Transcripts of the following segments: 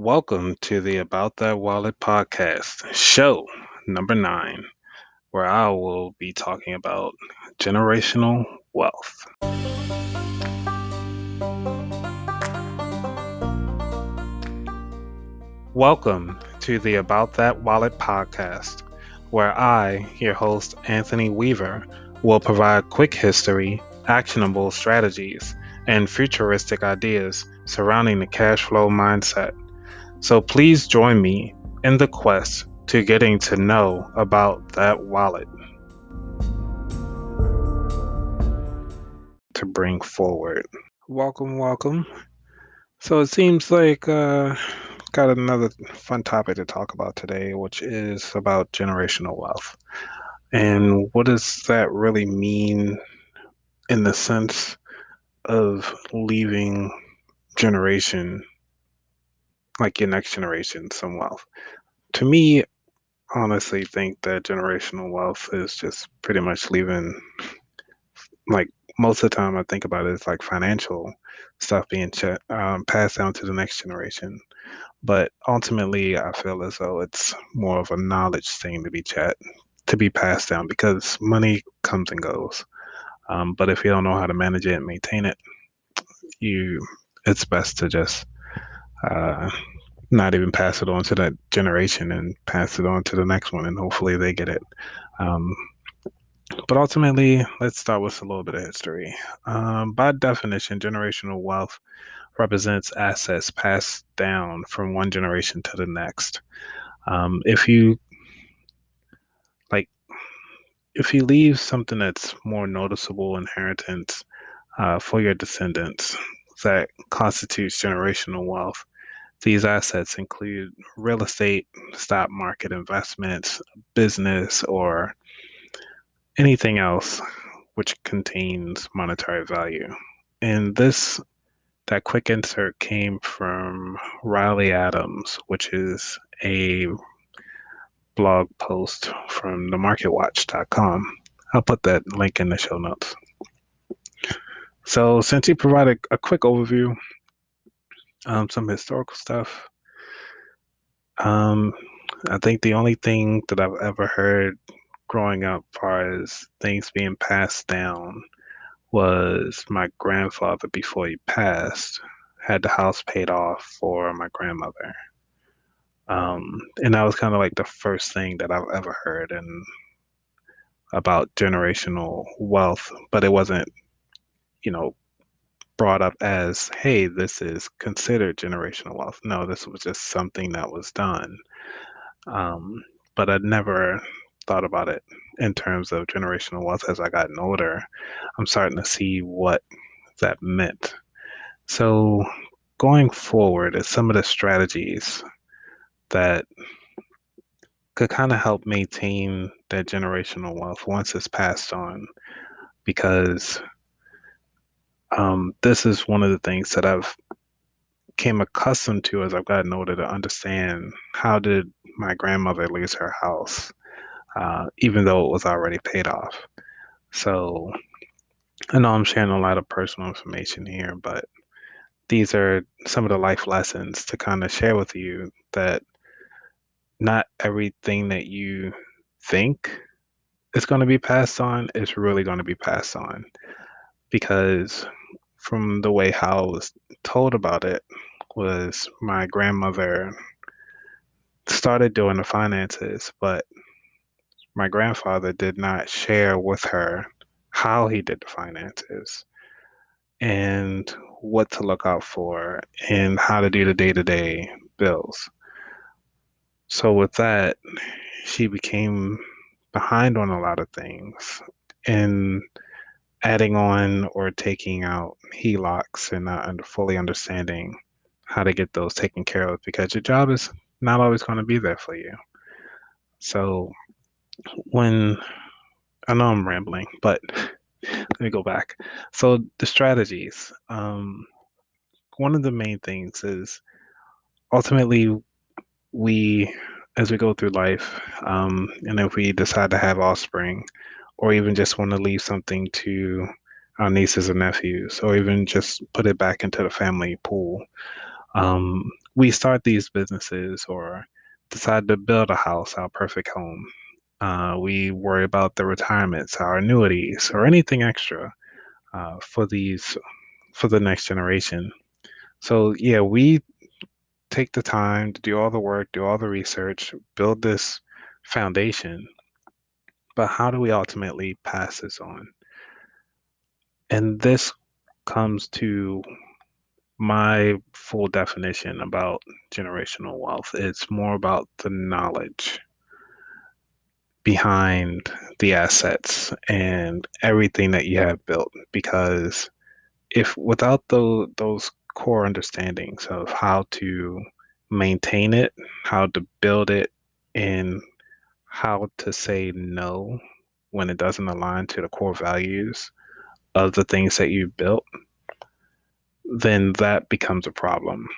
Welcome to the About That Wallet podcast, show number nine, where I will be talking about generational wealth. Welcome to the About That Wallet podcast, where I, your host, Anthony Weaver, will provide quick history, actionable strategies, and futuristic ideas surrounding the cash flow mindset. So please join me in the quest to getting to know about that wallet to bring forward. Welcome, welcome. So it seems like uh got another fun topic to talk about today, which is about generational wealth. And what does that really mean in the sense of leaving generation like your next generation some wealth. To me, honestly think that generational wealth is just pretty much leaving like most of the time I think about it, it's like financial stuff being ch- um, passed down to the next generation. But ultimately, I feel as though it's more of a knowledge thing to be chat to be passed down because money comes and goes. Um, but if you don't know how to manage it and maintain it, you it's best to just uh, not even pass it on to that generation and pass it on to the next one, and hopefully they get it. Um, but ultimately, let's start with a little bit of history. Um, by definition, generational wealth represents assets passed down from one generation to the next. Um, if you like, if you leave something that's more noticeable inheritance uh, for your descendants, that constitutes generational wealth. These assets include real estate, stock market investments, business, or anything else which contains monetary value. And this, that quick insert came from Riley Adams, which is a blog post from themarketwatch.com. I'll put that link in the show notes. So, since he provided a quick overview, um, some historical stuff, um, I think the only thing that I've ever heard growing up, far as things being passed down, was my grandfather before he passed had the house paid off for my grandmother. Um, and that was kind of like the first thing that I've ever heard and about generational wealth, but it wasn't you know, brought up as, hey, this is considered generational wealth. No, this was just something that was done. Um, but I never thought about it in terms of generational wealth as I gotten older. I'm starting to see what that meant. So, going forward, is some of the strategies that could kind of help maintain that generational wealth once it's passed on because um, this is one of the things that I've came accustomed to as I've gotten older to understand how did my grandmother lose her house, uh, even though it was already paid off. So I know I'm sharing a lot of personal information here, but these are some of the life lessons to kind of share with you that not everything that you think is going to be passed on is really going to be passed on because from the way how I was told about it was my grandmother started doing the finances, but my grandfather did not share with her how he did the finances and what to look out for and how to do the day to day bills. So, with that, she became behind on a lot of things. And adding on or taking out HELOCs and not under, fully understanding how to get those taken care of because your job is not always going to be there for you. So when I know I'm rambling, but let me go back. So the strategies. Um, one of the main things is ultimately we, as we go through life, um, and if we decide to have offspring, or even just want to leave something to our nieces and nephews, or even just put it back into the family pool. Um, we start these businesses or decide to build a house, our perfect home. Uh, we worry about the retirements, our annuities, or anything extra uh, for these for the next generation. So yeah, we take the time to do all the work, do all the research, build this foundation. But how do we ultimately pass this on? And this comes to my full definition about generational wealth. It's more about the knowledge behind the assets and everything that you have built because if without those those core understandings of how to maintain it, how to build it, and how to say no when it doesn't align to the core values of the things that you built, then that becomes a problem.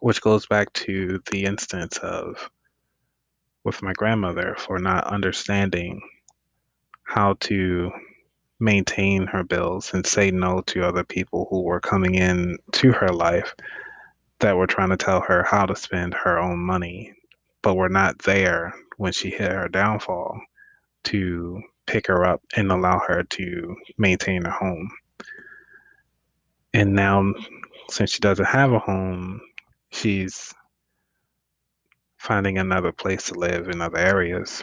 Which goes back to the instance of with my grandmother for not understanding how to maintain her bills and say no to other people who were coming in to her life that were trying to tell her how to spend her own money, but were not there when she hit her downfall to pick her up and allow her to maintain a home. And now, since she doesn't have a home, she's finding another place to live in other areas.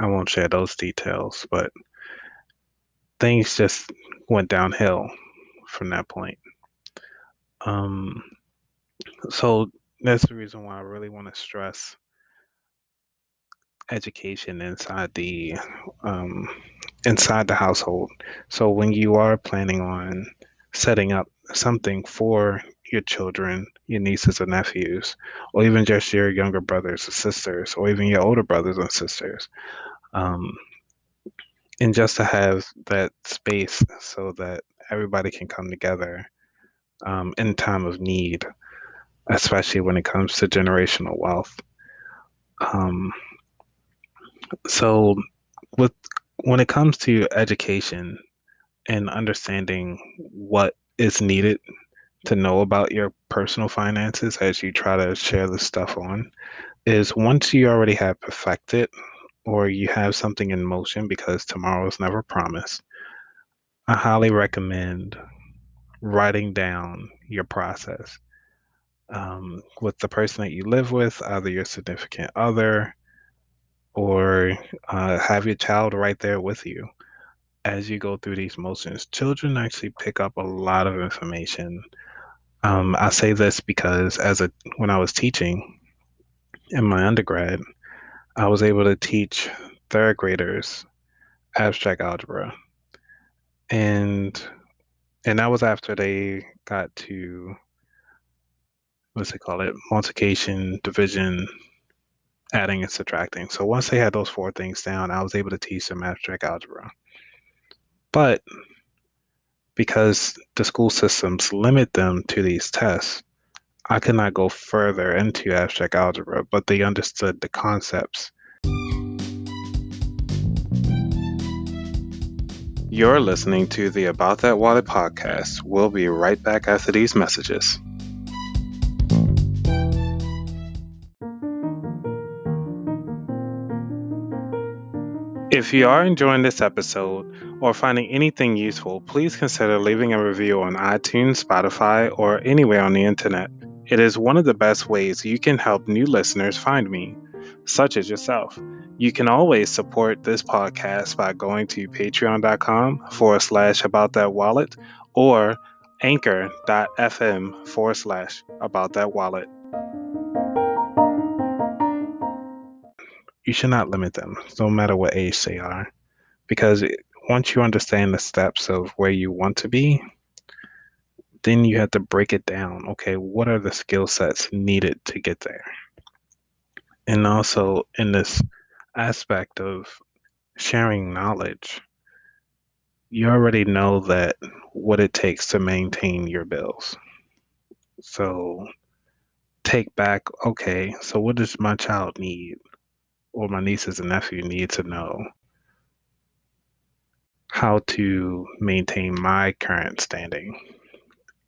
I won't share those details, but things just went downhill from that point. Um, so that's the reason why I really want to stress education inside the um, inside the household. So when you are planning on setting up something for your children, your nieces and nephews, or even just your younger brothers or sisters, or even your older brothers and sisters, um, and just to have that space so that everybody can come together um, in time of need, especially when it comes to generational wealth. Um, so, with when it comes to education and understanding what is needed to know about your personal finances as you try to share this stuff on, is once you already have perfected or you have something in motion because tomorrow is never promised, I highly recommend writing down your process um, with the person that you live with, either your significant other or uh, have your child right there with you as you go through these motions. Children actually pick up a lot of information. Um, I say this because as a when I was teaching in my undergrad, I was able to teach third graders abstract algebra. And and that was after they got to what's it called it? Multiplication, division, adding and subtracting. So once they had those four things down, I was able to teach them abstract algebra. But because the school systems limit them to these tests, I could not go further into abstract algebra, but they understood the concepts. You're listening to the About That Wallet podcast. We'll be right back after these messages. If you are enjoying this episode or finding anything useful, please consider leaving a review on iTunes, Spotify, or anywhere on the internet. It is one of the best ways you can help new listeners find me, such as yourself. You can always support this podcast by going to patreon.com forward slash about that wallet or anchor.fm forward slash about that wallet. You should not limit them, no matter what age they are, because once you understand the steps of where you want to be, then you have to break it down. Okay, what are the skill sets needed to get there? And also, in this aspect of sharing knowledge, you already know that what it takes to maintain your bills. So, take back okay, so what does my child need? Or my nieces and nephew need to know how to maintain my current standing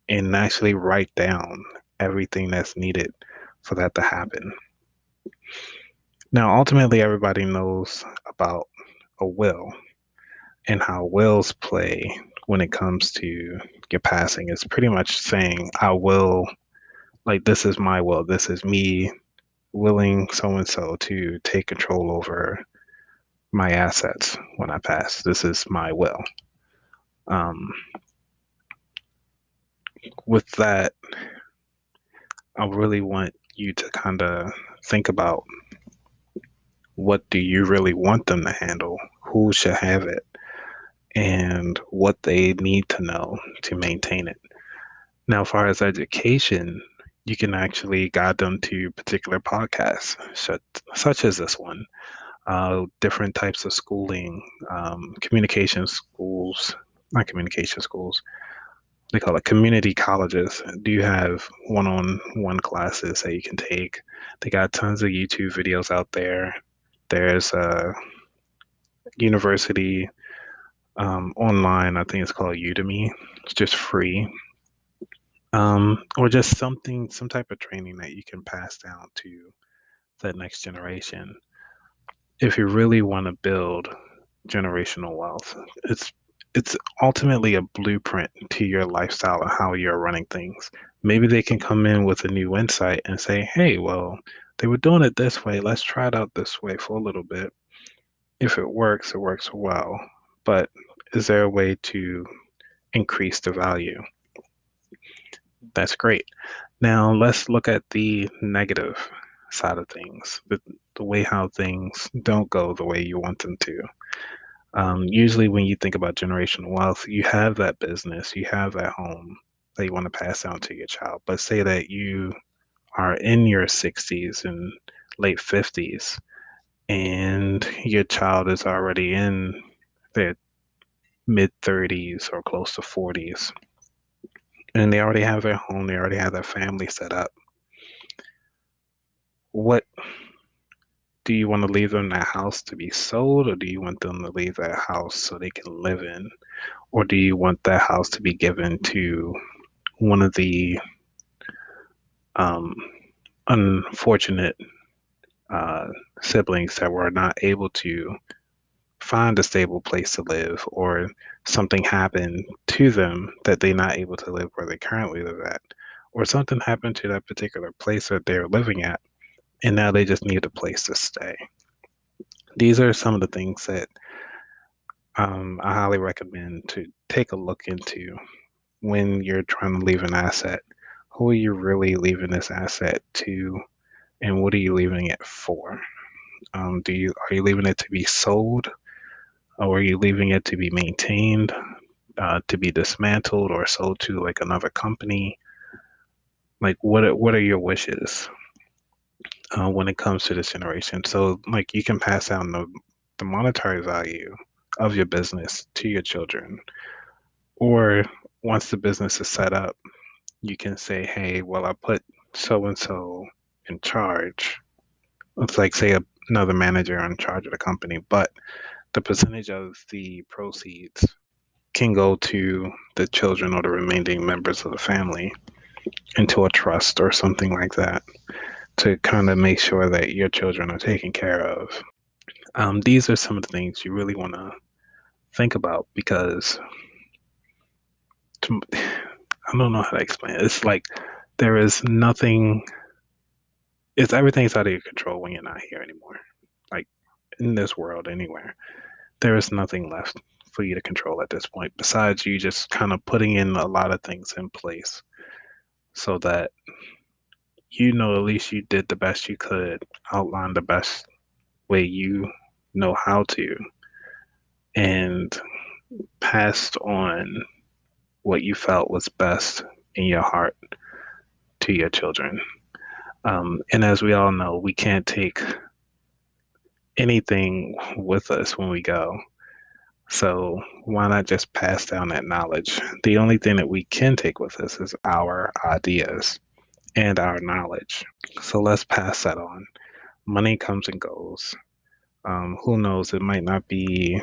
and actually write down everything that's needed for that to happen. Now, ultimately, everybody knows about a will and how wills play when it comes to your passing. It's pretty much saying, I will, like, this is my will, this is me willing so and so to take control over my assets when I pass. This is my will. Um, with that, I really want you to kind of think about what do you really want them to handle, who should have it, and what they need to know to maintain it. Now, as far as education, you can actually guide them to particular podcasts, such, such as this one, uh, different types of schooling, um, communication schools, not communication schools, they call it community colleges. Do you have one on one classes that you can take? They got tons of YouTube videos out there. There's a university um, online, I think it's called Udemy. It's just free. Um, or just something, some type of training that you can pass down to the next generation. If you really want to build generational wealth, it's it's ultimately a blueprint to your lifestyle and how you're running things. Maybe they can come in with a new insight and say, hey, well, they were doing it this way. Let's try it out this way for a little bit. If it works, it works well. But is there a way to increase the value? That's great. Now let's look at the negative side of things, the, the way how things don't go the way you want them to. Um, usually, when you think about generational wealth, you have that business, you have that home that you want to pass down to your child. But say that you are in your 60s and late 50s, and your child is already in their mid 30s or close to 40s, and they already have their home, they already have their family set up. What do you want to leave them that house to be sold or do you want them to leave that house so they can live in or do you want that house to be given to one of the um, unfortunate uh, siblings that were not able to find a stable place to live or something happened to them that they're not able to live where they currently live at or something happened to that particular place that they're living at and now they just need a place to stay. These are some of the things that um, I highly recommend to take a look into when you're trying to leave an asset. Who are you really leaving this asset to, and what are you leaving it for? Um, do you are you leaving it to be sold, or are you leaving it to be maintained, uh, to be dismantled, or sold to like another company? Like what are, what are your wishes? uh, when it comes to this generation. So, like, you can pass down the, the monetary value of your business to your children. Or once the business is set up, you can say, hey, well, I put so and so in charge. It's like, say, a, another manager in charge of the company, but the percentage of the proceeds can go to the children or the remaining members of the family into a trust or something like that to kind of make sure that your children are taken care of. Um, these are some of the things you really want to think about because to, I don't know how to explain it. It's like there is nothing, it's everything's out of your control when you're not here anymore. Like in this world, anywhere, there is nothing left for you to control at this point besides you just kind of putting in a lot of things in place so that you know at least you did the best you could, outline the best way you know how to, and passed on what you felt was best in your heart to your children. Um, and as we all know, we can't take anything with us when we go. So why not just pass down that knowledge? The only thing that we can take with us is our ideas and our knowledge. So let's pass that on. Money comes and goes. Um, who knows? It might not be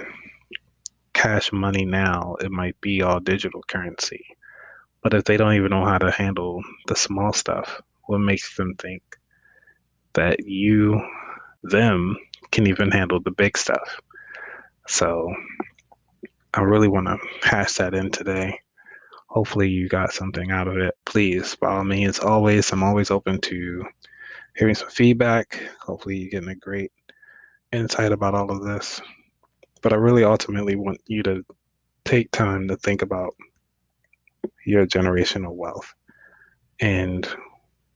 cash money now, it might be all digital currency. But if they don't even know how to handle the small stuff, what makes them think that you, them, can even handle the big stuff? So I really want to hash that in today. Hopefully, you got something out of it. Please, by all means, always, I'm always open to hearing some feedback. Hopefully, you're getting a great insight about all of this. But I really ultimately want you to take time to think about your generational wealth and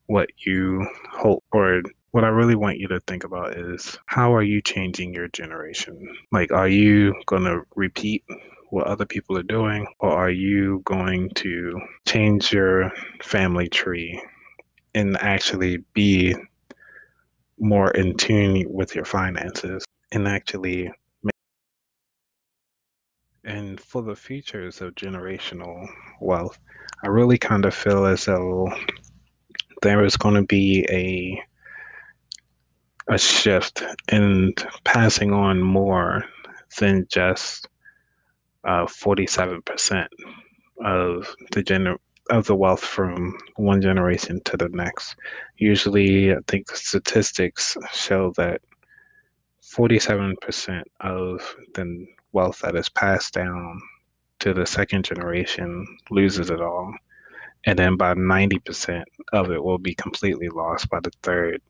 what you hope or what I really want you to think about is how are you changing your generation? Like, are you going to repeat what other people are doing, or are you going to change your family tree and actually be more in tune with your finances and actually make and for the features of generational wealth, I really kind of feel as though there is going to be a a shift in passing on more than just uh, 47% of the gener- of the wealth from one generation to the next. Usually, I think statistics show that 47% of the wealth that is passed down to the second generation loses it all. And then about 90% of it will be completely lost by the third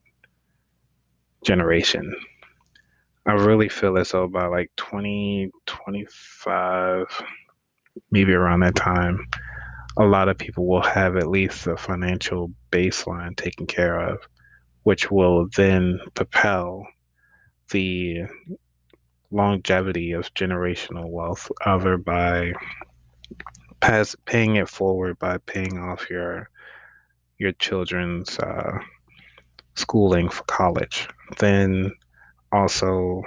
generation. I really feel as though by like 2025, maybe around that time, a lot of people will have at least a financial baseline taken care of, which will then propel the longevity of generational wealth either by pass, paying it forward by paying off your your children's uh, schooling for college, then also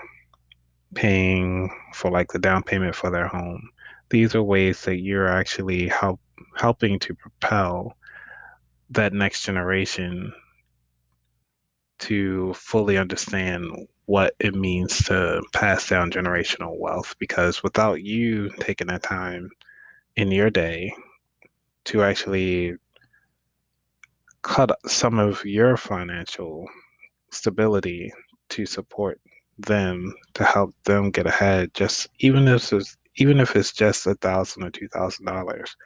paying for like the down payment for their home. These are ways that you're actually help helping to propel that next generation to fully understand what it means to pass down generational wealth because without you taking that time in your day to actually cut some of your financial stability to support them to help them get ahead just even if it's even if it's just a thousand or two thousand dollars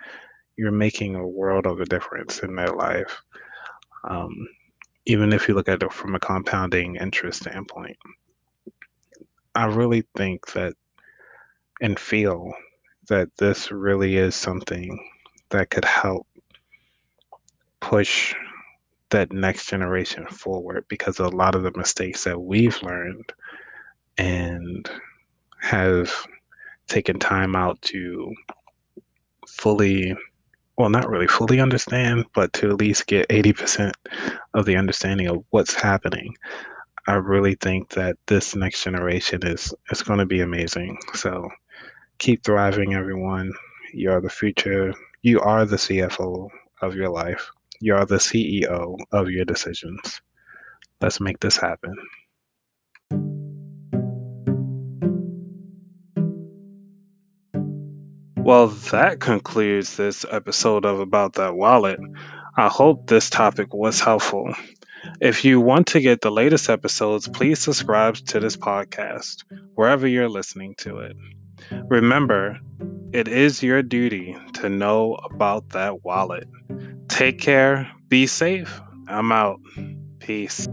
you're making a world of a difference in their life um, even if you look at it from a compounding interest standpoint. I really think that and feel that this really is something that could help push that next generation forward because a lot of the mistakes that we've learned and have taken time out to fully well not really fully understand but to at least get 80% of the understanding of what's happening i really think that this next generation is is going to be amazing. So keep thriving everyone you are the future you are the cfo of your life you are the ceo of your decisions let's make this happen Well, that concludes this episode of About That Wallet. I hope this topic was helpful. If you want to get the latest episodes, please subscribe to this podcast wherever you're listening to it. Remember, it is your duty to know about that wallet. Take care, be safe. I'm out. Peace.